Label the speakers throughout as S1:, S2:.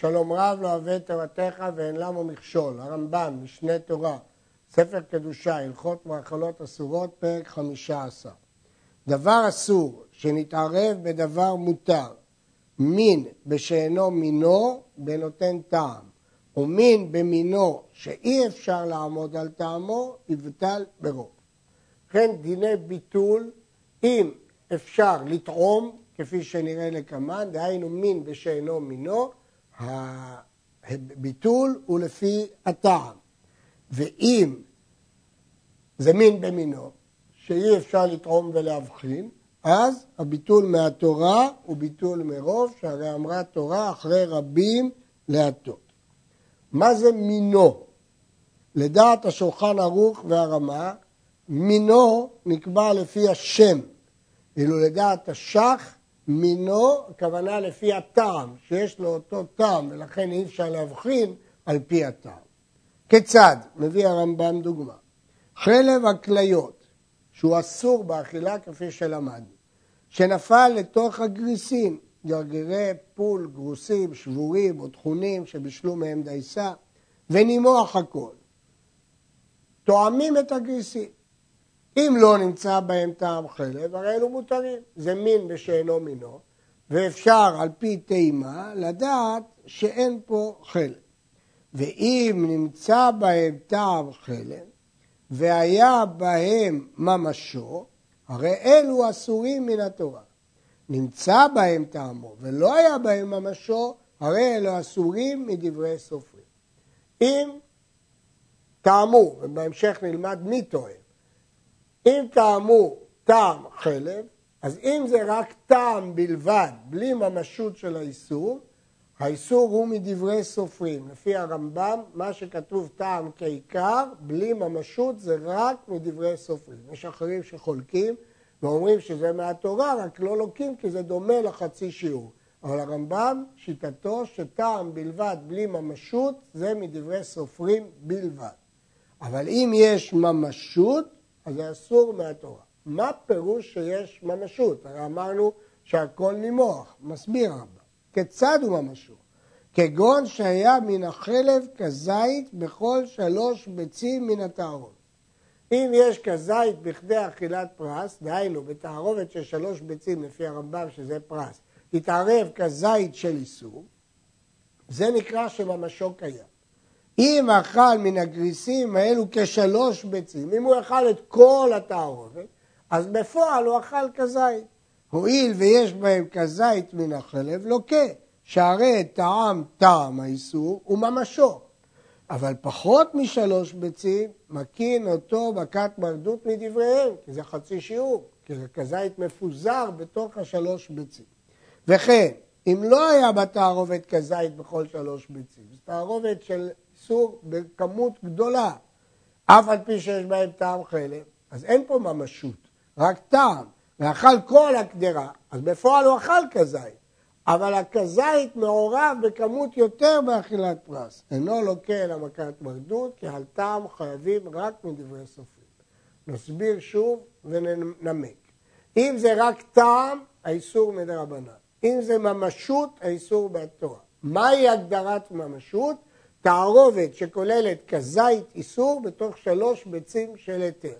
S1: שלום רב לא אוהב תורתך ואין למו מכשול, הרמב"ם, משנה תורה, ספר קדושה, הלכות מאכלות אסורות, פרק חמישה עשר. דבר אסור שנתערב בדבר מותר, מין בשאינו מינו בנותן טעם, ומין במינו שאי אפשר לעמוד על טעמו, יבטל ברוב. וכן דיני ביטול, אם אפשר לטעום, כפי שנראה לקמן, דהיינו מין בשאינו מינו, הביטול הוא לפי הטעם. ואם זה מין במינו, שאי אפשר לטעום ולהבחין, אז הביטול מהתורה הוא ביטול מרוב, שהרי אמרה תורה אחרי רבים להטות. מה זה מינו? לדעת השולחן ערוך והרמה, מינו נקבע לפי השם, ואילו לדעת השח, מינו, הכוונה לפי הטעם, שיש לו אותו טעם, ולכן אי אפשר להבחין על פי הטעם. כיצד? מביא הרמב"ם דוגמה. חלב הכליות, שהוא אסור באכילה כפי שלמדנו, שנפל לתוך הגריסים, גרגירי פול, גרוסים, שבורים או טחונים שבישלו מהם דייסה, ונימוח הכל. תואמים את הגריסים. אם לא נמצא בהם טעם חלב, הרי אלו מותרים. זה מין בשאינו מינו, ואפשר על פי טעימה לדעת שאין פה חלב. ואם נמצא בהם טעם חלב, והיה בהם ממשו, הרי אלו אסורים מן התורה. נמצא בהם טעמו ולא היה בהם ממשו, הרי אלו אסורים מדברי סופרים. אם טעמו, ובהמשך נלמד מי טועם, אם טעמו טעם חלב, אז אם זה רק טעם בלבד, בלי ממשות של האיסור, האיסור הוא מדברי סופרים. לפי הרמב"ם, מה שכתוב טעם כעיקר, בלי ממשות, זה רק מדברי סופרים. יש אחרים שחולקים ואומרים שזה מהתורה, רק לא לוקים כי זה דומה לחצי שיעור. אבל הרמב"ם, שיטתו שטעם בלבד, בלי ממשות, זה מדברי סופרים בלבד. אבל אם יש ממשות, אז זה אסור מהתורה. מה פירוש שיש ממשות? הרי אמרנו שהכל נימוח, מסביר הרמב"ם. כיצד הוא ממשו? כגון שהיה מן החלב כזית בכל שלוש ביצים מן התערובת. אם יש כזית בכדי אכילת פרס, דהיינו בתערובת של שלוש ביצים לפי הרמב"ם שזה פרס, תתערב כזית של איסור, זה נקרא שממשו קיים. אם אכל מן הגריסים האלו כשלוש ביצים, אם הוא אכל את כל התערובת, אז בפועל הוא אכל כזית. הואיל ויש בהם כזית מן החלב, לוקה, שהרי טעם טעם האיסור וממשו. אבל פחות משלוש ביצים, מקין אותו מכת מרדות מדבריהם, כי זה חצי שיעור, כי זה כזית מפוזר בתוך השלוש ביצים. וכן, אם לא היה בתערובת כזית בכל שלוש ביצים, זו תערובת של איסור בכמות גדולה, אף על פי שיש בהם טעם חלב, אז אין פה ממשות, רק טעם. ואכל כל הקדרה, אז בפועל הוא אכל כזית, אבל הכזית מעורב בכמות יותר באכילת פרס. אינו לוקה אלא מכת מרדות, כי על טעם חייבים רק מדברי סופרים. נסביר שוב וננמק. אם זה רק טעם, האיסור מדי רבנן. אם זה ממשות, האיסור בתורה. מהי הגדרת ממשות? תערובת שכוללת כזית איסור בתוך שלוש ביצים של היתר.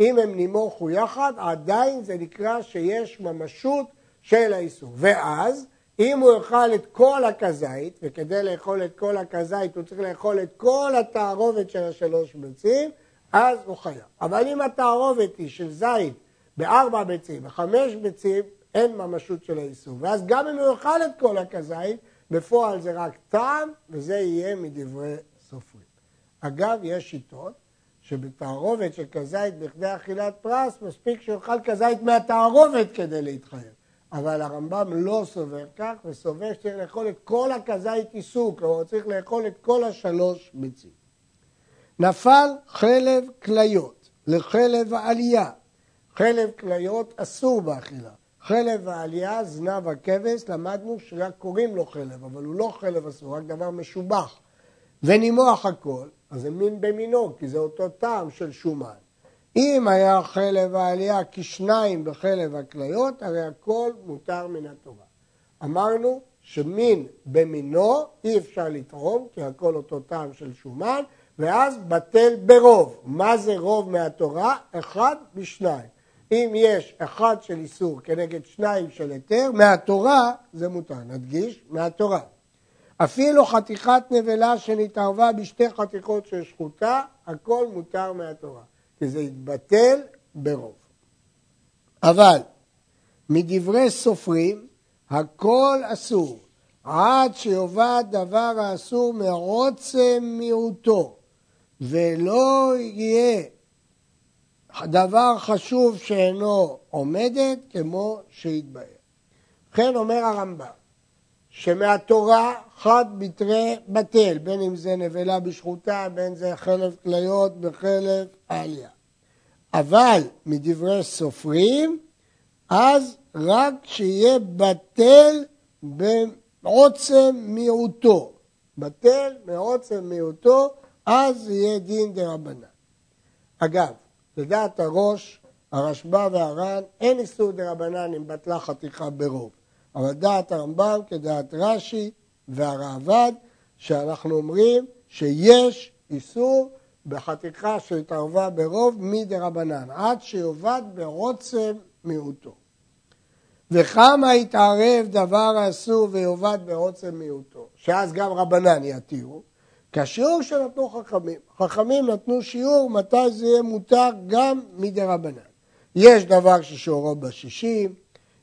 S1: אם הם נימוכו יחד, עדיין זה נקרא שיש ממשות של האיסור. ואז, אם הוא יאכל את כל הכזית, וכדי לאכול את כל הכזית הוא צריך לאכול את כל התערובת של השלוש ביצים, אז הוא חייב. אבל אם התערובת היא של זית בארבע ביצים, בחמש ביצים, אין ממשות של האיסור. ואז גם אם הוא יאכל את כל הכזית, בפועל זה רק טעם, וזה יהיה מדברי סופרים. אגב, יש שיטות שבתערובת של כזית בכדי אכילת פרס, מספיק שיאכל כזית מהתערובת כדי להתחייב. אבל הרמב"ם לא סובר כך, וסובר שצריך לאכול את כל הכזית איסור, כלומר צריך לאכול את כל השלוש ביצים. נפל חלב כליות לחלב העלייה. חלב כליות אסור באכילה. חלב העלייה, זנב הכבש, למדנו שרק קוראים לו חלב, אבל הוא לא חלב אסור, רק דבר משובח. ונימוח הכל, אז זה מין במינו, כי זה אותו טעם של שומן. אם היה חלב העלייה כשניים בחלב הכליות, הרי הכל מותר מן התורה. אמרנו שמין במינו אי אפשר לתרום, כי הכל אותו טעם של שומן, ואז בטל ברוב. מה זה רוב מהתורה? אחד משניים. אם יש אחד של איסור כנגד שניים של היתר, מהתורה זה מותר. נדגיש, מהתורה. אפילו חתיכת נבלה שנתערבה בשתי חתיכות של שחוטה, הכל מותר מהתורה. כי זה יתבטל ברוב. אבל מדברי סופרים, הכל אסור, עד שיובא דבר האסור מעוצם מיעוטו, ולא יהיה דבר חשוב שאינו עומדת כמו שהתבהר. וכן אומר הרמב"ם, שמהתורה חד בתרי בטל, בין אם זה נבלה בשחוטה, בין זה חלף כליות בחלף העלייה. אבל מדברי סופרים, אז רק שיהיה בטל בעוצם מיעוטו. בטל מעוצם מיעוטו, אז יהיה דין דה רבנן. אגב, לדעת הראש, הרשב"א והר"ן, אין איסור דה רבנן אם בטלה חתיכה ברוב. אבל דעת הרמב"ם כדעת רש"י והראב"ד, שאנחנו אומרים שיש איסור בחתיכה שהתערבה ברוב מדה רבנן, עד שיאבד בעוצם מיעוטו. וכמה יתערב דבר האסור ויאבד בעוצם מיעוטו, שאז גם רבנן יתירו, כשיעור שנתנו חכמים. חכמים נתנו שיעור מתי זה יהיה מותר גם מדה רבנן. יש דבר ששיעורו בשישים,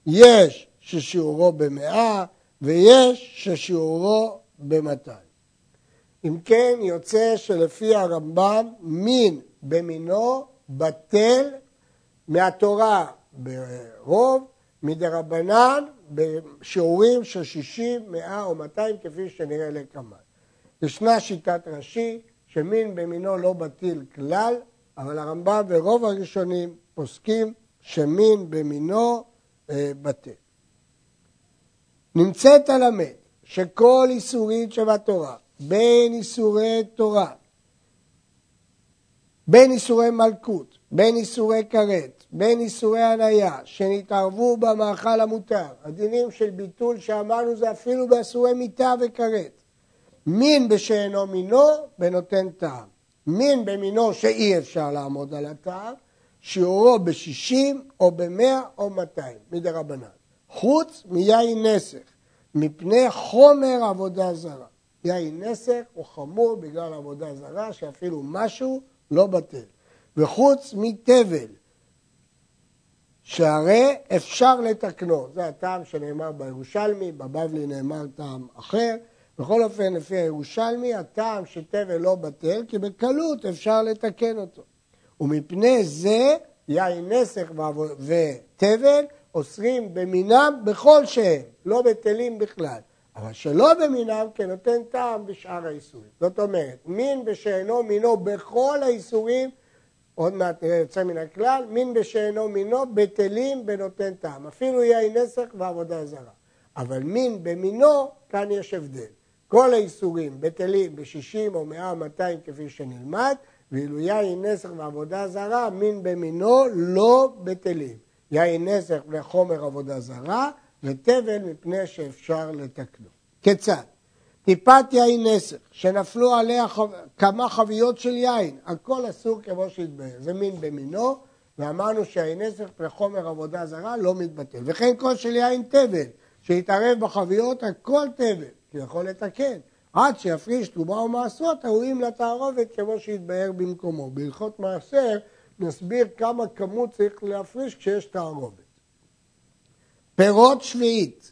S1: יש ששיעורו במאה, ויש ששיעורו במאתיים. אם כן, יוצא שלפי הרמב"ם, מין במינו בטל מהתורה ברוב, מדרבנן בשיעורים של 60, 100 או 200 כפי שנראה לקמן. ישנה שיטת רש"י שמין במינו לא בטיל כלל, אבל הרמב"ם ורוב הראשונים פוסקים שמין במינו אה, בטל. נמצאת הלמד שכל איסורית שבתורה, בין איסורי תורה, בין איסורי מלכות, בין איסורי כרת, בין איסורי הניה, שנתערבו במאכל המותר, הדינים של ביטול שאמרנו זה אפילו באסורי מיתה וכרת, מין בשאינו מינו בנותן טעם, מין במינו שאי אפשר לעמוד על הטעם, שיעורו בשישים או במאה או מאתיים, מדי רבנן. חוץ מיין נסך, מפני חומר עבודה זרה. יין נסך הוא חמור בגלל עבודה זרה, שאפילו משהו לא בטל. וחוץ מתבל, שהרי אפשר לתקנו. זה הטעם שנאמר בירושלמי, בבבלי נאמר טעם אחר. בכל אופן, לפי הירושלמי, הטעם שתבל לא בטל, כי בקלות אפשר לתקן אותו. ומפני זה, יין נסך ותבל אוסרים במינם בכל שהם, לא בטלים בכלל. אבל שלא במינם כנותן טעם בשאר האיסורים. זאת אומרת, מין בשאינו מינו בכל האיסורים, עוד מעט נראה יוצא מן הכלל, מין בשאינו מינו בטלים בנותן טעם. אפילו יין נסך ועבודה זרה. אבל מין במינו, כאן יש הבדל. כל האיסורים בטלים ב-60 או 100 או 200 כפי שנלמד, ואילו יין נסך ועבודה זרה, מין במינו לא בטלים. יין נסך לחומר עבודה זרה, ותבל מפני שאפשר לתקנו. כיצד? טיפת יין נסך, שנפלו עליה חו... כמה חביות של יין, הכל אסור כמו שהתבהר, זה מין במינו, ואמרנו שהיין נסך לחומר עבודה זרה לא מתבטל. וכן כל של יין תבל, שהתערב בחביות, הכל תבל, כי יכול לתקן. עד שיפריש תרומה ומעשרות הראויים לתערובת כמו שהתבהר במקומו. בהלכות מעשר נסביר כמה כמות צריך להפריש כשיש תערובת. פירות שביעית,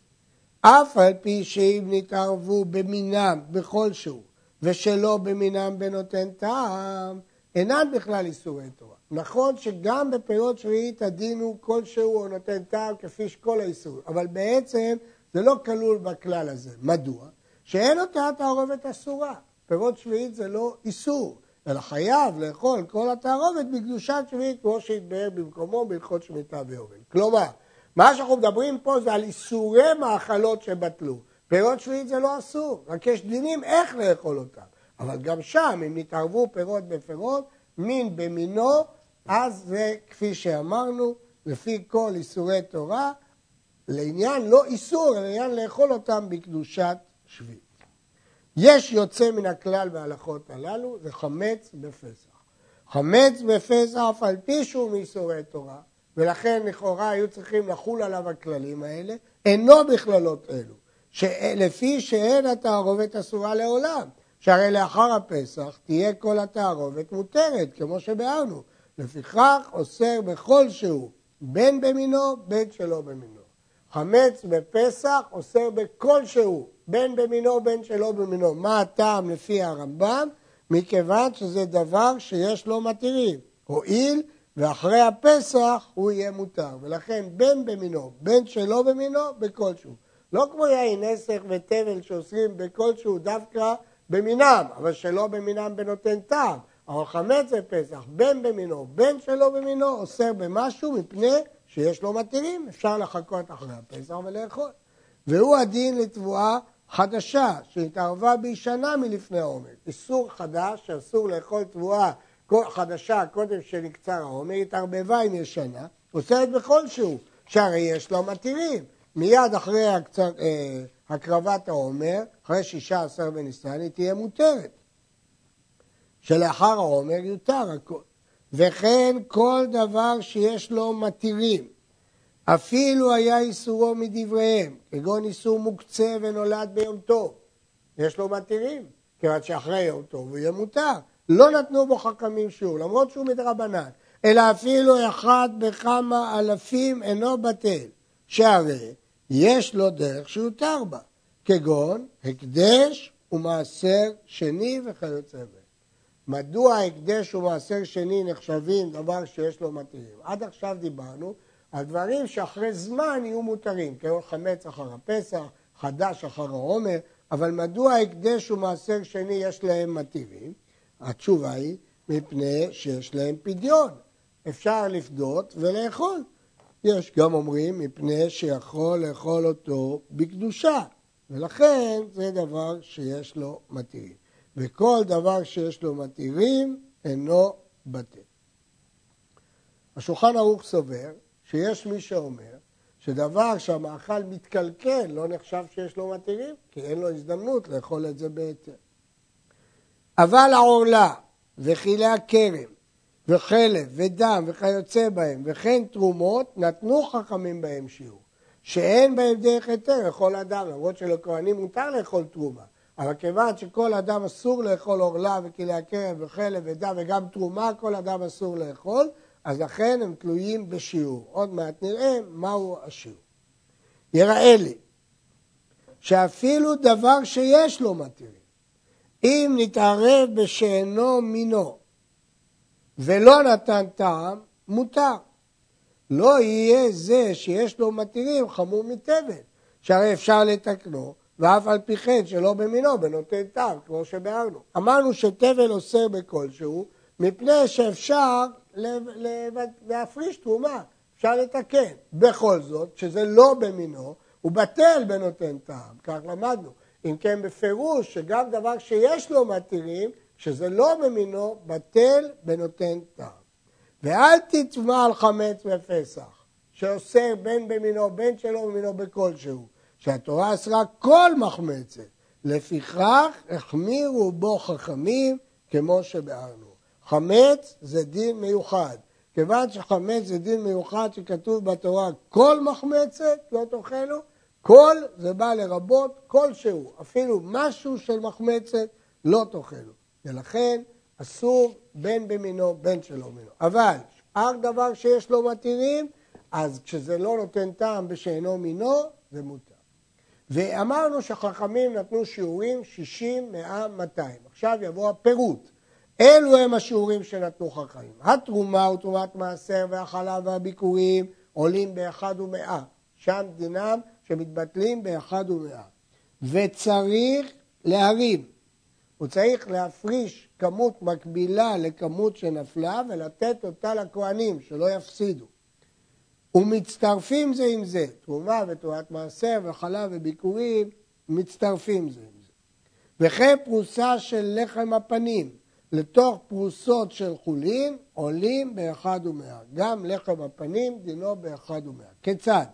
S1: אף על פי שאם נתערבו במינם בכל שהוא ושלא במינם בנותן טעם, אינן בכלל איסורי תורה. נכון שגם בפירות שביעית הדין הוא כלשהו או נותן טעם כפי שכל האיסורים, אבל בעצם זה לא כלול בכלל הזה. מדוע? שאין אותה תערובת אסורה. פירות שביעית זה לא איסור, אלא חייב לאכול כל התערובת בקדושת שביעית כמו שהתבהר במקומו בהלכות שמיטה ויובל. כלומר, מה שאנחנו מדברים פה זה על איסורי מאכלות שבטלו. פירות שביעית זה לא אסור, רק יש דינים איך לאכול אותם. אבל גם שם, אם נתערבו פירות בפירות, מין במינו, אז זה כפי שאמרנו, לפי כל איסורי תורה, לעניין לא איסור, אלא לעניין לאכול אותם בקדושת שביעית. יש יוצא מן הכלל בהלכות הללו, זה חמץ בפסח. חמץ בפסח אף על פי שהוא מאיסורי תורה, ולכן לכאורה היו צריכים לחול עליו הכללים האלה, אינו בכללות אלו, שלפי שאין התערובת אסורה לעולם, שהרי לאחר הפסח תהיה כל התערובת מותרת, כמו שביארנו. לפיכך אוסר בכל שהוא, בין במינו, בין שלא במינו. חמץ בפסח אוסר בכל שהוא, בין במינו, בין שלא במינו. מה הטעם לפי הרמב"ם? מכיוון שזה דבר שיש לו מתירים. הואיל ואחרי הפסח הוא יהיה מותר. ולכן בין במינו, בין שלא במינו, בכלשהו. לא כמו יין נסך ותבל שאוסרים בכלשהו דווקא במינם, אבל שלא במינם בנותן טעם. אבל חמץ זה פסח, בין במינו, בין שלא במינו, אוסר במשהו מפני שיש לו מתירים, אפשר לחכות אחרי הפסח ולאכול. והוא הדין לתבואה חדשה, שהתערבה בי שנה מלפני העומר. איסור חדש שאסור לאכול תבואה חדשה קודם שנקצר העומר, התערבבה עם ישנה, אוסרת בכל שהוא, שהרי יש לו מתירים. מיד אחרי הקצר, אה, הקרבת העומר, אחרי שישה עשר בניסן, היא תהיה מותרת. שלאחר העומר יותר הכל. וכן כל דבר שיש לו מתירים, אפילו היה איסורו מדבריהם, כגון איסור מוקצה ונולד ביום טוב. יש לו מתירים, כיוון שאחרי יום טוב הוא יהיה מותר. לא נתנו בו חכמים שיעור, למרות שהוא מדרבנן, אלא אפילו אחד בכמה אלפים אינו בטל, שהרי יש לו דרך שיותר בה, כגון הקדש ומעשר שני וכיוצא בהם. מדוע הקדש ומעשר שני נחשבים דבר שיש לו מתירים? עד עכשיו דיברנו על דברים שאחרי זמן יהיו מותרים, כמו חמץ אחר הפסח, חדש אחר העומר, אבל מדוע הקדש ומעשר שני יש להם מתירים? התשובה היא מפני שיש להם פדיון. אפשר לפדות ולאכול. יש גם אומרים מפני שיכול לאכול אותו בקדושה, ולכן זה דבר שיש לו מתירים. וכל דבר שיש לו מתירים אינו בטל. השולחן ערוך סובר שיש מי שאומר שדבר שהמאכל מתקלקל לא נחשב שיש לו מתירים, כי אין לו הזדמנות לאכול את זה בהיתר. אבל העורלה וכלי הכרם וחלב ודם וכיוצא בהם וכן תרומות נתנו חכמים בהם שיעור שאין בהם דרך היתר לכל אדם למרות שלכהנים מותר לאכול תרומה אבל כיוון שכל אדם אסור לאכול עורלה וכלי הכרם וחלב ודם וגם תרומה כל אדם אסור לאכול אז לכן הם תלויים בשיעור. עוד מעט נראה מהו השיעור. יראה לי שאפילו דבר שיש לו מתירים, אם נתערב בשאינו מינו ולא נתן טעם, מותר. לא יהיה זה שיש לו מתירים חמור מתבל, שהרי אפשר לתקנו, ואף על פי כן שלא במינו, בנותן טעם, כמו שביארנו. אמרנו שתבל אוסר בכלשהו, מפני שאפשר להפריש תרומה, אפשר לתקן. בכל זאת, שזה לא במינו, הוא בטל בנותן טעם, כך למדנו. אם כן, בפירוש שגם דבר שיש לו מתירים, שזה לא במינו, בטל בנותן טעם. ואל תטמע על חמץ בפסח, שאוסר בין במינו, בין שלא במינו בכלשהו, שהתורה אסרה כל מחמצת. לפיכך החמירו בו חכמים כמו שבארנו. חמץ זה דין מיוחד. כיוון שחמץ זה דין מיוחד שכתוב בתורה כל מחמצת לא תאכלו, כל זה בא לרבות כלשהו, אפילו משהו של מחמצת לא תאכלו. ולכן אסור בין במינו בין שלא מינו. אבל שאר דבר שיש לו מתירים, אז כשזה לא נותן טעם בשאינו מינו, זה מותר. ואמרנו שחכמים נתנו שיעורים 60, 100, 200. עכשיו יבוא הפירוט. אלו הם השיעורים שנתנו חכמים. התרומה ותרומת מעשר והחלב והביקורים עולים באחד ומאה. שם דינם שמתבטלים באחד ומאה. וצריך להרים. הוא צריך להפריש כמות מקבילה לכמות שנפלה ולתת אותה לכהנים, שלא יפסידו. ומצטרפים זה עם זה, תרומה ותרומת מעשר וחלב וביקורים מצטרפים זה עם זה. וכן פרוסה של לחם הפנים לתוך פרוסות של חולין עולים באחד ומאה. גם לחם הפנים דינו באחד ומאה. כיצד?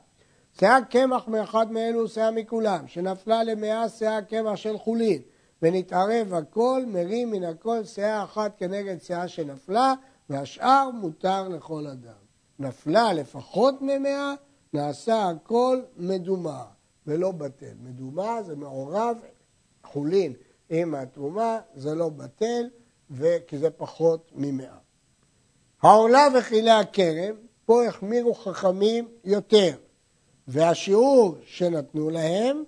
S1: שאה קמח מאחד מאלו שאה מכולם, שנפלה למאה שאה קמח של חולין, ונתערב הכל, מרים מן הכל שאה אחת כנגד שאה שנפלה, והשאר מותר לכל אדם. נפלה לפחות ממאה, נעשה הכל מדומה ולא בטל. מדומה זה מעורב חולין עם התרומה, זה לא בטל, כי זה פחות ממאה. העולה וכלי הכרם, פה החמירו חכמים יותר, והשיעור שנתנו להם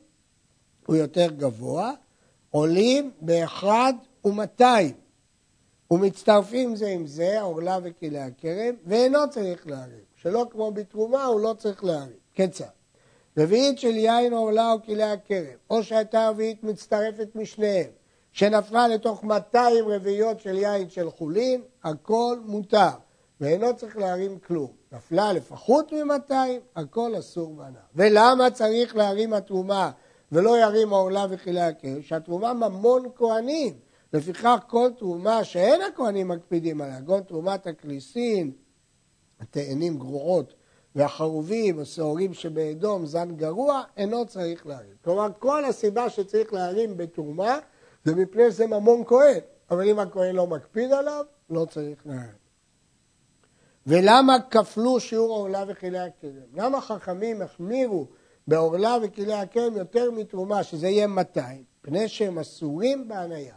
S1: הוא יותר גבוה, עולים באחד ומאתיים, ומצטרפים זה עם זה, העורלה וכלי הכרם, ואינו צריך להרים. שלא כמו בתרומה, הוא לא צריך להרים. כיצד? רביעית של יין עורלה או כלי הכרם, או שהייתה רביעית מצטרפת משניהם, שנפלה לתוך 200 רביעיות של יין של חולין, הכל מותר, ואינו צריך להרים כלום. נפלה לפחות מ-200, הכל אסור בנה. ולמה צריך להרים התרומה ולא ירים העורלה וכלי הכרם? שהתרומה ממון כהנים. לפיכך כל תרומה שאין הכהנים מקפידים עליה, כגון תרומת הכליסין, התאנים גרועות והחרובים, השעורים שבאדום, זן גרוע, אינו צריך להרים. כלומר, כל הסיבה שצריך להרים בתרומה זה מפני שזה ממון כהן, אבל אם הכהן לא מקפיד עליו, לא צריך להרים. ולמה כפלו שיעור עורלה וכלי הכרם? למה חכמים החמירו בעורלה וכלי הכרם יותר מתרומה, שזה יהיה 200? פני שהם אסורים בהניה.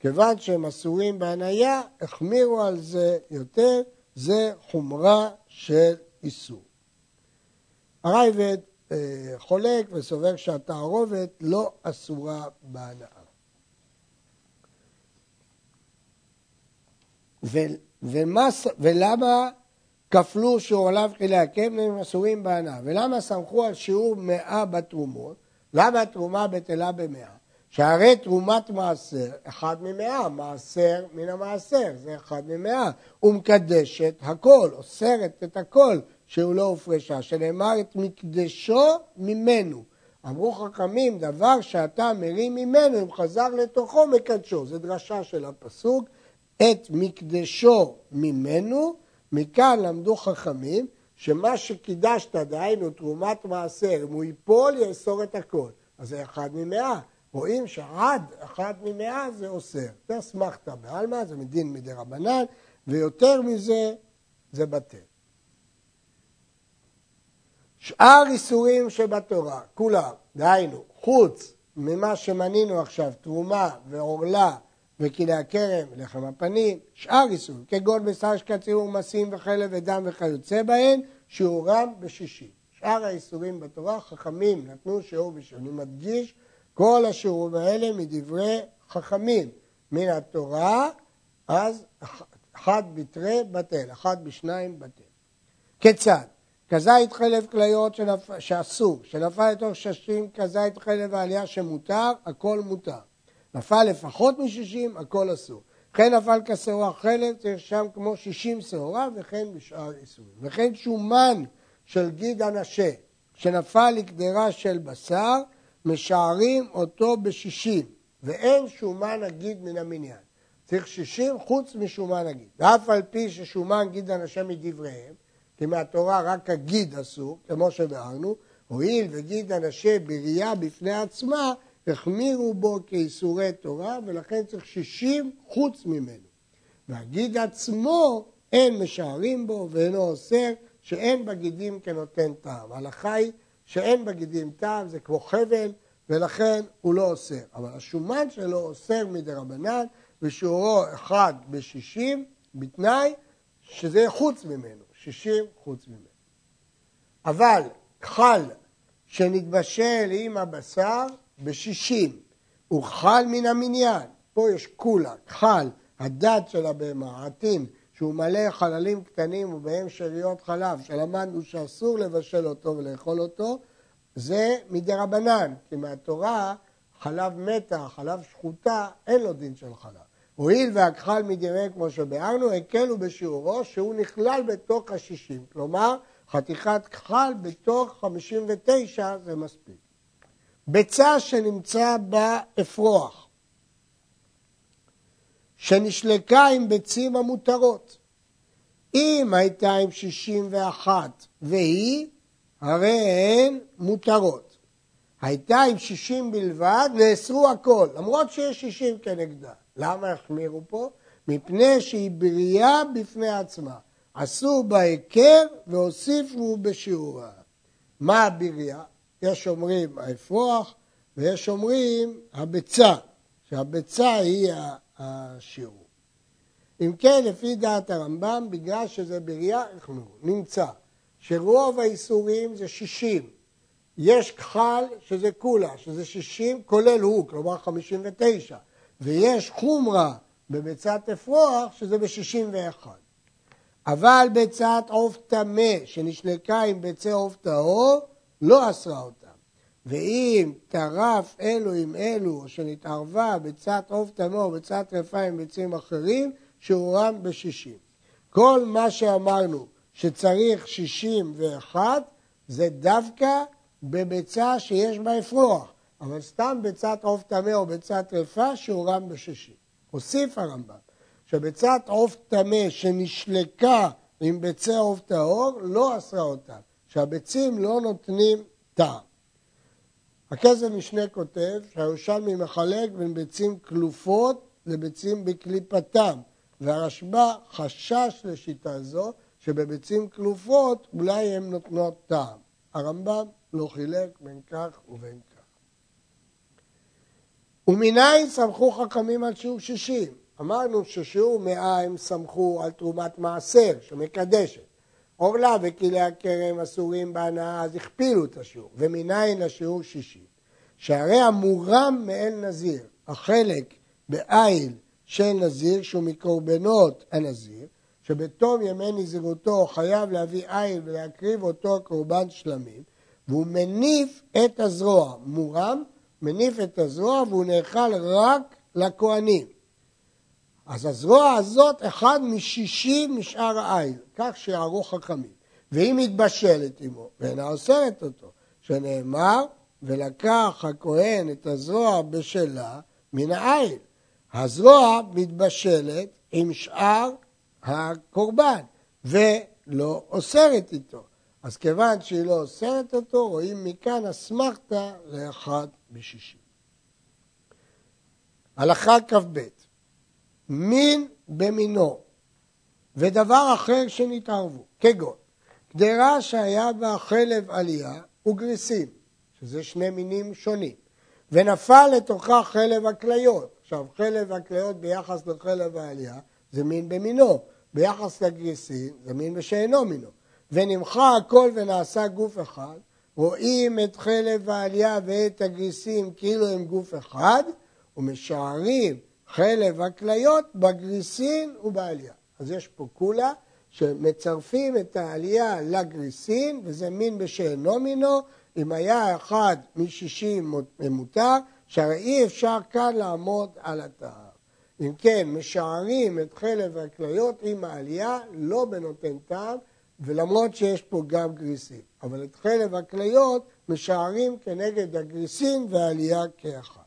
S1: כיוון שהם אסורים בהניה, החמירו על זה יותר, זה חומרה של איסור. הרייבד אה, חולק וסובר שהתערובת לא אסורה בהנאה. ומה, ולמה כפלו שיעורליו כלי הקם הם אסורים בהנאה? ולמה סמכו על שיעור מאה בתרומות? למה התרומה בטלה במאה? שהרי תרומת מעשר, אחד ממאה, מעשר מן המעשר, זה אחד ממאה, ומקדשת הכל, אוסרת את הכל, שהוא לא הופרשה, שנאמר את מקדשו ממנו. אמרו חכמים, דבר שאתה מרים ממנו, אם חזר לתוכו, מקדשו. זו דרשה של הפסוק, את מקדשו ממנו, מכאן למדו חכמים, שמה שקידשת, דהיינו תרומת מעשר, אם הוא ייפול, יאסור את הכל. אז זה אחד ממאה. רואים שעד אחד ממאה זה אוסר. זה אסמכתא בעלמא, זה מדין מדי רבנן, ויותר מזה זה בטל. שאר איסורים שבתורה, כולם, דהיינו, חוץ ממה שמנינו עכשיו, תרומה ועורלה וכלי הכרם, לחם הפנים, שאר איסורים, כגון בשר שקציר ומסים וחלב ודם וכיוצא בהן, שיעורם בשישים. שאר האיסורים בתורה, חכמים נתנו שיעור בשישים. אני מדגיש כל השיעורים האלה מדברי חכמים מן התורה, אז אחד בתרי בטל, אחד בשניים בטל. כיצד? כזית חלב כליות שנפ... שאסור, שנפל לתוך ששים כזית חלב העלייה שמותר, הכל מותר. נפל לפחות משישים, הכל אסור. וכן נפל כשעורה חלב, צריך שם כמו שישים שעורה, וכן בשאר איסורים. וכן שומן של גיד הנשה, שנפל לקדרה של בשר, משערים אותו בשישים, ואין שומן הגיד מן המניין. צריך שישים חוץ משומן הגיד. ואף על פי ששומן גיד אנשי מדבריהם, כי מהתורה רק הגיד אסור, כמו שביארנו, הואיל וגיד אנשי בראייה בפני עצמה, החמירו בו כאיסורי תורה, ולכן צריך שישים חוץ ממנו. והגיד עצמו, אין משערים בו ואינו אוסר, שאין בגידים כנותן טעם. ההלכה היא שאין בגידים טעם, זה כמו חבל, ולכן הוא לא אוסר. אבל השומן שלו אוסר מדי רבנן, ושיעורו אחד בשישים, בתנאי שזה חוץ ממנו, שישים חוץ ממנו. אבל חל שנתבשל עם הבשר בשישים, הוא חל מן המניין, פה יש כולה, חל, הדת של הבהמה, העטין, שהוא מלא חללים קטנים ובהם שאריות חלב, שלמדנו שאסור לבשל אותו ולאכול אותו, זה מדי רבנן, כי מהתורה חלב מתה, חלב שחוטה, אין לו דין של חלב. הואיל והכחל מדירי כמו שביארנו, הקלו בשיעורו שהוא נכלל בתוך השישים. כלומר, חתיכת כחל בתוך חמישים ותשע זה מספיק. ביצה שנמצא בה אפרוח, שנשלקה עם ביצים המותרות. אם הייתה עם שישים ואחת והיא, הרי הן מותרות. הייתה עם שישים בלבד, נאסרו הכל, למרות שיש שישים כנגדה. למה החמירו פה? מפני שהיא בריאה בפני עצמה. עשו בה היכר והוסיפו בשיעורה. מה הבריאה? יש אומרים האפרוח ויש אומרים הביצה, שהביצה היא השיעור. אם כן, לפי דעת הרמב"ם, בגלל שזה בריאה, נמצא שרוב האיסורים זה שישים. יש כחל שזה כולה, שזה שישים, כולל הוא, כלומר חמישים ותשע. ויש חומרה בביצת אפרוח, שזה בשישים ואחד. אבל ביצת עוף טמא שנשלקה עם ביצי עוף טהור, לא אסרה אותם. ואם טרף אלו עם אלו, או שנתערבה ביצת עוף או ביצת טרפה עם ביצים אחרים, שיעורם בשישים. כל מה שאמרנו שצריך שישים ואחת, זה דווקא בביצה שיש בה אפרוח. אבל סתם ביצת עוף טמא או ביצת טרפה, שיעורם בשישים. הוסיף הרמב"ם שביצת עוף טמא שנשלקה עם ביצי עוף טהור, לא אסרה אותם, שהביצים לא נותנים טעם. הכסף משנה כותב שהירושלמי מחלק בין ביצים כלופות לביצים בקליפתם, והרשב"א חשש לשיטה זו שבביצים כלופות אולי הן נותנות טעם. הרמב"ם לא חילק בין כך ובין כך. ומניין סמכו חכמים על שיעור שישים? אמרנו ששיעור מאה הם סמכו על תרומת מעשר שמקדשת. עורלה וכלי הכרם אסורים בהנאה, אז הכפילו את השיעור. ומניין השיעור שישים? שהרי המורם מאל נזיר, החלק בעיל של נזיר, שהוא מקורבנות הנזיר, שבתום ימי נזירותו חייב להביא עיל ולהקריב אותו קורבן שלמים, והוא מניף את הזרוע, מורם, מניף את הזרוע והוא נאכל רק לכהנים. אז הזרוע הזאת אחד משישי משאר העיל, כך שיערו חכמים. והיא מתבשלת עמו, ואינה אוסרת אותו, שנאמר, ולקח הכהן את הזרוע בשלה מן העיל. הזרוע מתבשלת עם שאר הקורבן, ולא אוסרת איתו. אז כיוון שהיא לא אוסרת אותו, רואים מכאן אסמכתא לאחד בשישי. הלכה כ"ב מין במינו ודבר אחר שנתערבו, כגון קדרה שהיה בה חלב עלייה וגריסים, שזה שני מינים שונים, ונפל לתוכה חלב הכליות. עכשיו, חלב הכליות ביחס לחלב העלייה זה מין במינו, ביחס לגריסים זה מין בשאינו מינו. ונמחה הכל ונעשה גוף אחד, רואים את חלב העלייה ואת הגריסים כאילו הם גוף אחד, ומשערים חלב הכליות בגריסין ובעלייה. אז יש פה כולה שמצרפים את העלייה לגריסין, וזה מין בשאינו מינו, אם היה אחד משישים מותר, שהרי אי אפשר כאן לעמוד על הטהר. אם כן, משערים את חלב הכליות עם העלייה, לא בנותן טעם, ולמרות שיש פה גם גריסין. אבל את חלב הכליות משערים כנגד הגריסין והעלייה כאחד.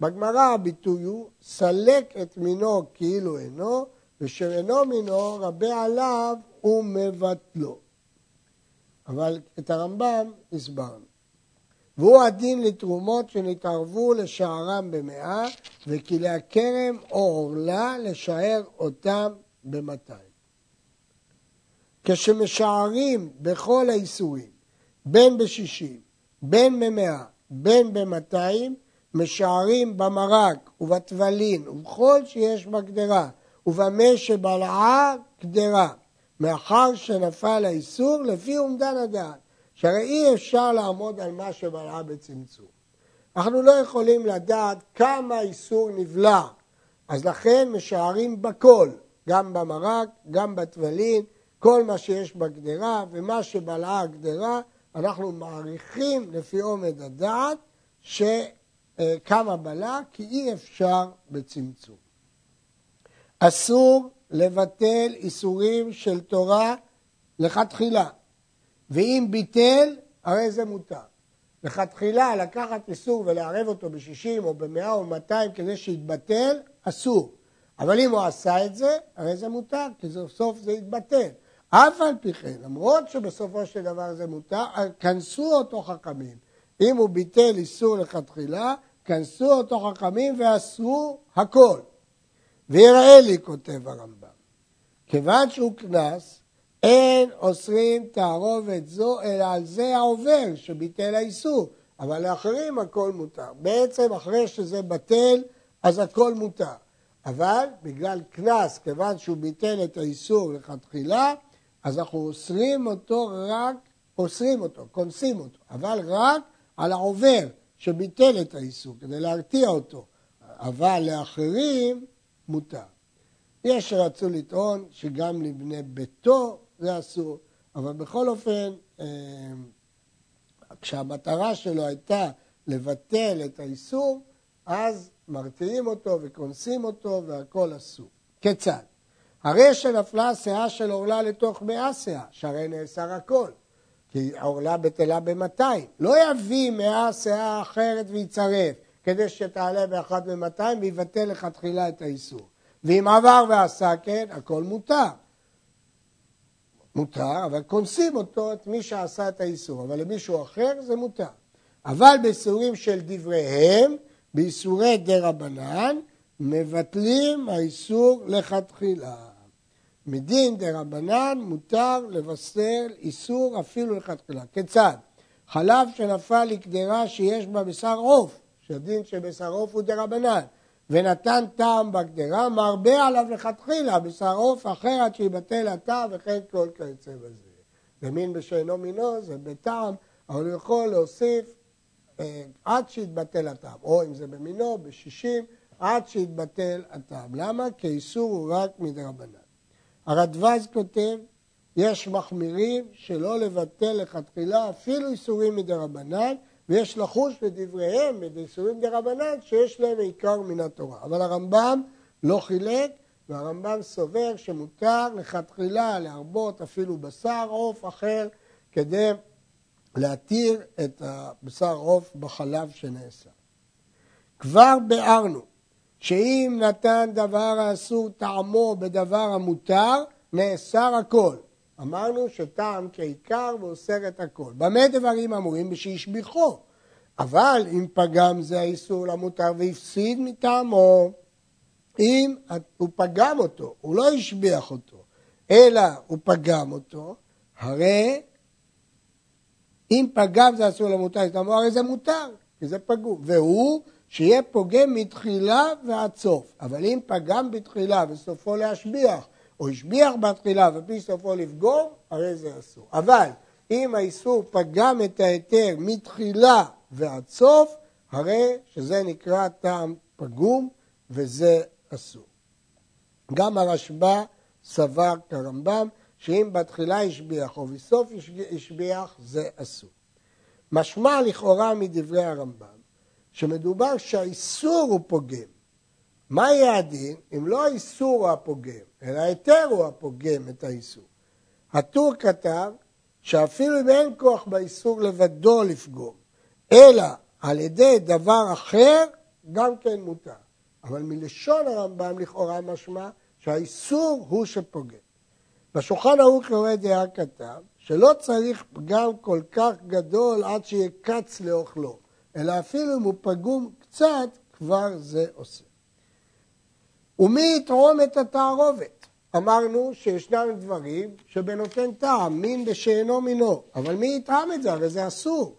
S1: בגמרא הביטוי הוא, סלק את מינו כאילו אינו, ושאינו מינו רבה עליו ומבטלו. אבל את הרמב"ם הסברנו. והוא הדין לתרומות שנתערבו לשערם במאה, וכלי הכרם או עורלה לשער אותם במאתיים. כשמשערים בכל האיסורים, בין בשישים, בין במאה, בין במאתיים, משערים במרק ובטבלין ובכל שיש בגדרה, ובמה שבלעה גדרה, מאחר שנפל האיסור לפי אומדן הדעת, שהרי אי אפשר לעמוד על מה שבלעה בצמצום. אנחנו לא יכולים לדעת כמה איסור נבלע, אז לכן משערים בכל, גם במרק, גם בטבלין, כל מה שיש בגדרה ומה שבלעה הגדרה, אנחנו מעריכים לפי עומד הדעת שכמה בלע, כי אי אפשר בצמצום. אסור לבטל איסורים של תורה לכתחילה, ואם ביטל, הרי זה מותר. לכתחילה לקחת איסור ולערב אותו ב-60 או ב-100 או 200 כדי שיתבטל, אסור. אבל אם הוא עשה את זה, הרי זה מותר, כי סוף סוף זה יתבטל. אף על פי כן, למרות שבסופו של דבר זה מותר, כנסו אותו חכמים. אם הוא ביטל איסור לכתחילה, כנסו אותו חכמים ואסרו הכל. ויראה לי, כותב הרמב"ם, כיוון שהוא קנס, אין אוסרים תערובת זו, אלא על זה העובר שביטל האיסור. אבל לאחרים הכל מותר. בעצם אחרי שזה בטל, אז הכל מותר. אבל בגלל קנס, כיוון שהוא ביטל את האיסור לכתחילה, אז אנחנו אוסרים אותו רק, אוסרים אותו, כונסים אותו, אבל רק על העובר שביטל את האיסור, כדי להרתיע אותו. אבל לאחרים מותר. יש שרצו לטעון שגם לבני ביתו זה אסור, אבל בכל אופן, אה, כשהמטרה שלו הייתה לבטל את האיסור, אז מרתיעים אותו וכונסים אותו והכל אסור. כיצד? הרי שנפלה שאה של עורלה לתוך מאה שאה, שהרי נאסר הכל, כי עורלה בטלה במאתיים. לא יביא מאה שאה אחרת ויצרף, כדי שתעלה באחת ממאתיים ויבטל לכתחילה את האיסור. ואם עבר ועשה כן, הכל מותר. מותר, אבל קונסים אותו, את מי שעשה את האיסור, אבל למישהו אחר זה מותר. אבל באיסורים של דבריהם, באיסורי דה רבנן, מבטלים האיסור לכתחילה. מדין דה רבנן מותר לבשר איסור אפילו לכתחילה. כיצד? חלב שנפל לקדרה שיש בה בשר עוף, שהדין שבשר עוף הוא דה רבנן, ונתן טעם בקדרה, מרבה עליו לכתחילה, בשר עוף אחר עד שיבטל הטעם וכן כל כיוצא בזה. ומין בשאינו מינו זה בטעם, אבל הוא יכול להוסיף אה, עד שיתבטל הטעם, או אם זה במינו, בשישים, עד שיתבטל הטעם. למה? כי האיסור הוא רק מדרבנן. הרדווז כותב, יש מחמירים שלא לבטל לכתחילה אפילו איסורים מדרבנן, ויש לחוש בדבריהם, בדסורים דרבנן, שיש להם עיקר מן התורה. אבל הרמב"ם לא חילק, והרמב"ם סובר שמותר לכתחילה להרבות אפילו בשר עוף אחר, כדי להתיר את הבשר עוף בחלב שנאסר. כבר ביארנו שאם נתן דבר האסור טעמו בדבר המותר, נאסר הכל. אמרנו שטעם כעיקר ואוסר את הכל. במה דברים אמורים? בשהשביחו. אבל אם פגם זה האיסור למותר והפסיד מטעמו, אם הוא פגם אותו, הוא לא השביח אותו, אלא הוא פגם אותו, הרי אם פגם זה אסור למותר, הרי זה מותר, כי זה פגום. והוא שיהיה פוגם מתחילה ועד סוף. אבל אם פגם בתחילה וסופו להשביח, או השביח בתחילה ופי סופו לפגום, הרי זה אסור. אבל אם האיסור פגם את ההיתר מתחילה ועד סוף, הרי שזה נקרא טעם פגום וזה אסור. גם הרשב"א סבר כרמב"ם שאם בתחילה השביח או בסוף השביח זה אסור. משמע לכאורה מדברי הרמב"ם שמדובר שהאיסור הוא פוגם. מה יהיה הדין אם לא האיסור הוא הפוגם, אלא ההיתר הוא הפוגם את האיסור? הטור כתב שאפילו אם אין כוח באיסור לבדו לפגום, אלא על ידי דבר אחר, גם כן מותר. אבל מלשון הרמב"ם לכאורה משמע שהאיסור הוא שפוגם. בשולחן ערוך יורה דעה כתב שלא צריך פגם כל כך גדול עד שיהיה קץ לאוכלו, אלא אפילו אם הוא פגום קצת, כבר זה עושה. ומי יתרום את התערובת? אמרנו שישנם דברים שבנותן טעם, מין בשאינו מינו, אבל מי יתרם את זה? הרי זה אסור.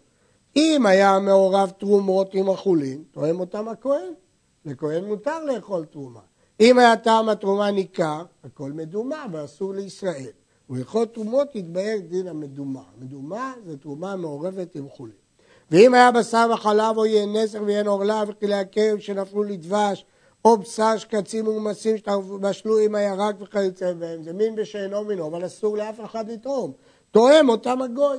S1: אם היה מעורב תרומות עם החולין, תואם אותם הכהן. לכהן מותר לאכול תרומה. אם היה טעם התרומה ניכר, הכל מדומה ואסור לישראל. ולכל תרומות יתבהר דין המדומה. מדומה זה תרומה מעורבת עם חולין. ואם היה בשר וחלב או יהיה נסר ואין עורלה וכלי הכרם שנפלו לדבש או בשר שקצים ומומסים שבשלו עם הירק וכיוצא בהם, זה מין בשאינו מינו, אבל אסור לאף אחד לתרום. תואם אותם הגוי.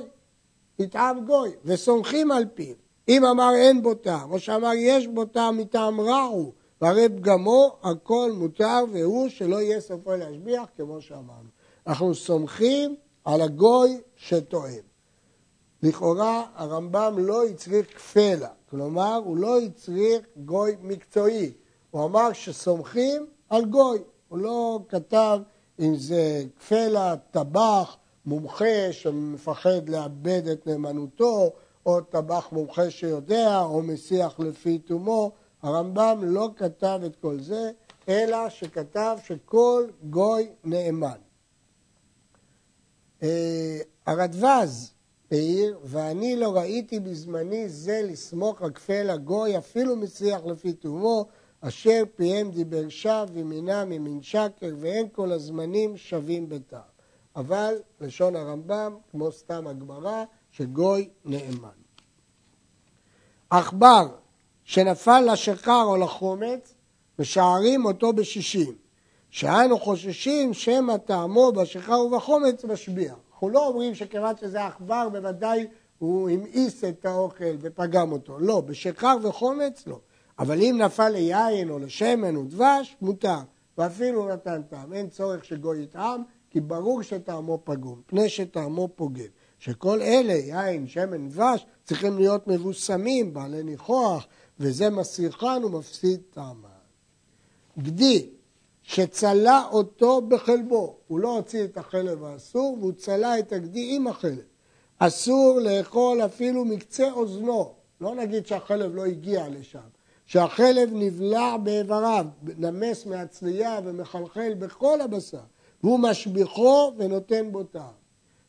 S1: יטעם גוי, וסומכים על פיו. אם אמר אין בו טעם, או שאמר יש בו טעם מטעם רע הוא, והרי פגמו הכל מותר, והוא שלא יהיה סופו להשביח, כמו שאמרנו. אנחנו סומכים על הגוי שטועם. לכאורה הרמב"ם לא הצריך כפלה, כלומר הוא לא הצריך גוי מקצועי, הוא אמר שסומכים על גוי, הוא לא כתב אם זה כפלה, טבח, מומחה שמפחד לאבד את נאמנותו, או טבח מומחה שיודע, או מסיח לפי תומו. הרמב"ם לא כתב את כל זה, אלא שכתב שכל גוי נאמן. אה, הרדווז העיר, ואני לא ראיתי בזמני זה לסמוך על כפל הגוי, אפילו מסיח לפי תומו, אשר פיהם דיבר שב ומינם ממין שקר, ואין כל הזמנים שווים בטעם. אבל לשון הרמב"ם, כמו סתם הגמרא, שגוי נאמן. עכבר שנפל לשכר או לחומץ, משערים אותו בשישים. שאנו חוששים שמא טעמו בשכר ובחומץ משביע. אנחנו לא אומרים שכיוון שזה עכבר בוודאי הוא המאיס את האוכל ופגם אותו. לא, בשכר וחומץ לא. אבל אם נפל ליין או לשמן או דבש, מותר. ואפילו נתן טעם. אין צורך שגוי יטעם, כי ברור שטעמו פגום, פני שטעמו פוגם. שכל אלה, יין, שמן, דבש, צריכים להיות מבוסמים, בעלי ניחוח, וזה מסיחן ומפסיד טעמה. גדי, שצלה אותו בחלבו, הוא לא הוציא את החלב האסור, והוא צלה את הגדי עם החלב. אסור לאכול אפילו מקצה אוזנו, לא נגיד שהחלב לא הגיע לשם, שהחלב נבלע באיבריו, נמס מהצלייה ומחלחל בכל הבשר, והוא משביחו ונותן בו טעם.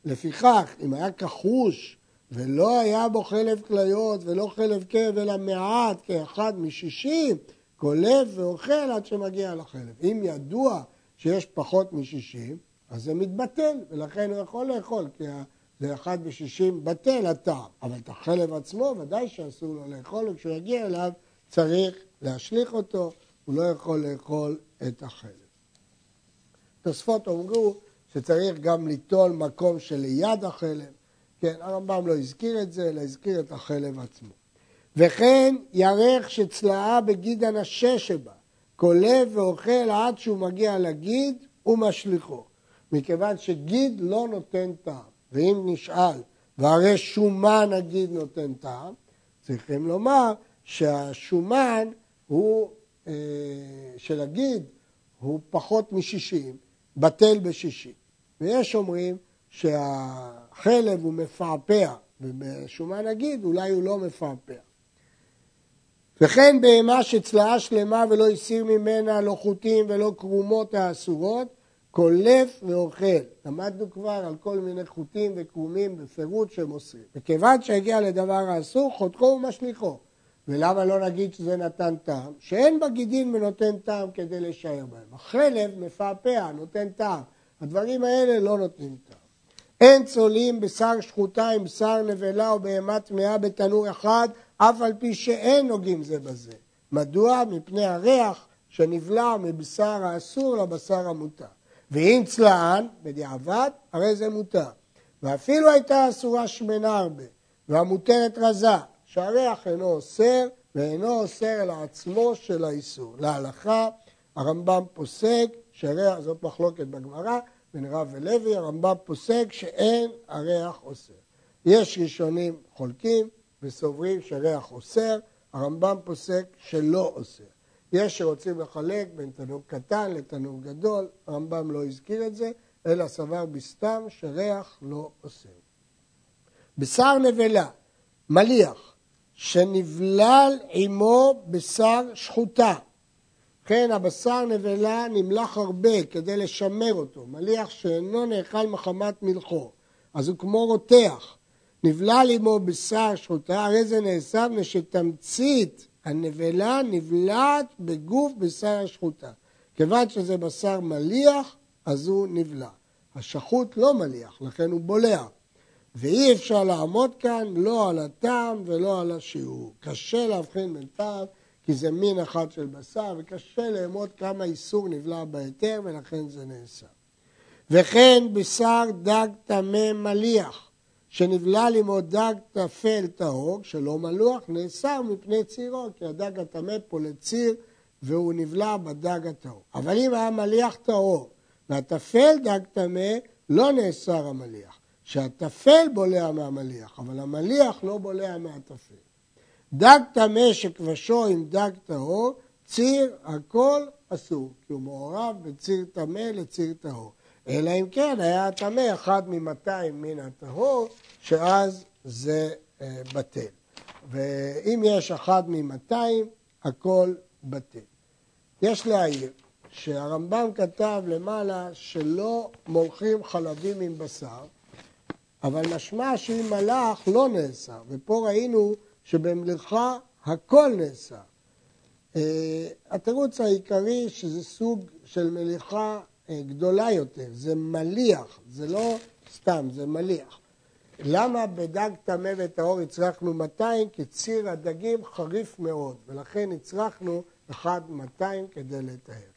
S1: לפיכך, אם היה כחוש ולא היה בו חלב כליות ולא חלב כלב אלא מעט כאחד משישים, קולב ואוכל עד שמגיע לחלב. אם ידוע שיש פחות משישים, אז זה מתבטל, ולכן הוא יכול לאכול, כי זה אחד משישים בטל הטעם. אבל את החלב עצמו ודאי שאסור לו לאכול, וכשהוא יגיע אליו צריך להשליך אותו, הוא לא יכול לאכול את החלב. תוספות אומרו שצריך גם ליטול מקום שליד החלב. כן, הרמב"ם לא הזכיר את זה, אלא הזכיר את החלב עצמו. וכן ירך שצלעה בגיד הנשה שבה, כולב ואוכל עד שהוא מגיע לגיד ומשליכו. מכיוון שגיד לא נותן טעם, ואם נשאל, והרי שומן הגיד נותן טעם, צריכים לומר שהשומן הוא, אה, של הגיד הוא פחות משישים, בטל בשישים. ויש אומרים שהחלב הוא מפעפע, ובשומן הגיד אולי הוא לא מפעפע. וכן בהמה שצלעה שלמה ולא הסיר ממנה לא חוטים ולא קרומות האסורות, קולף ואוכל. למדנו כבר על כל מיני חוטים וקרומים בפירוט שהם אוסרים. וכיוון שהגיע לדבר האסור, חותכו ומשליכו. ולמה לא נגיד שזה נתן טעם? שאין בגידין ונותן טעם כדי לשער בהם. החלב מפעפע, נותן טעם. הדברים האלה לא נותנים טעם. אין צולים בשר שחוטה עם בשר נבלה או בהמה טמאה בתנור אחד, אף על פי שאין נוגעים זה בזה. מדוע? מפני הריח שנבלע מבשר האסור לבשר המותר. ואם צלען, בדיעבד, הרי זה מותר. ואפילו הייתה אסורה שמנה הרבה, והמותרת רזה, שהריח אינו אוסר, ואינו אוסר על עצמו של האיסור. להלכה, הרמב"ם פוסק, שריח, זאת מחלוקת בגמרא, בין רב ולוי, הרמב"ם פוסק שאין הריח אוסר. יש ראשונים חולקים וסוברים שריח אוסר, הרמב"ם פוסק שלא אוסר. יש שרוצים לחלק בין תנור קטן לתנור גדול, הרמב"ם לא הזכיר את זה, אלא סבר בסתם שריח לא אוסר. בשר נבלה, מליח, שנבלל עמו בשר שחוטה, כן, הבשר נבלה נמלח הרבה כדי לשמר אותו, מליח שאינו נאכל מחמת מלחו, אז הוא כמו רותח. נבלל עמו בשר שחוטה, הרי זה נאסר מפני שתמצית הנבלה נבלעת בגוף בשר השחוטה. כיוון שזה בשר מליח, אז הוא נבלע. השחוט לא מליח, לכן הוא בולע. ואי אפשר לעמוד כאן לא על הטעם ולא על השיעור. קשה להבחין בין טעם כי זה מין אחד של בשר, וקשה לאמוד כמה איסור נבלע בהיתר, ולכן זה נאסר. וכן בשר דג טמא מליח, שנבלע לימו דג טפל טהור, שלא מלוח, נאסר מפני צירו, כי הדג הטמא פולט ציר, והוא נבלע בדג הטהור. אבל אם היה מליח טהור, והטפל דג טמא, לא נאסר המליח. שהטפל בולע מהמליח, אבל המליח לא בולע מהטפל. דג טמא שכבשו עם דג טהור, ציר הכל אסור, כי הוא מעורב בציר טמא לציר טהור. אלא אם כן היה טמא אחד ממאתיים מן הטהור, שאז זה אה, בטל. ואם יש אחד ממאתיים, הכל בטל. יש להעיר שהרמב"ם כתב למעלה שלא מולכים חלבים עם בשר, אבל משמע שאם מלאך לא נאסר, ופה ראינו שבמלאכה הכל נאסר. אה, התירוץ העיקרי שזה סוג של מליחה אה, גדולה יותר, זה מליח, זה לא סתם, זה מליח. למה בדג טמא וטהור הצרכנו 200? כי ציר הדגים חריף מאוד, ולכן הצרכנו 1 200 כדי לטהר.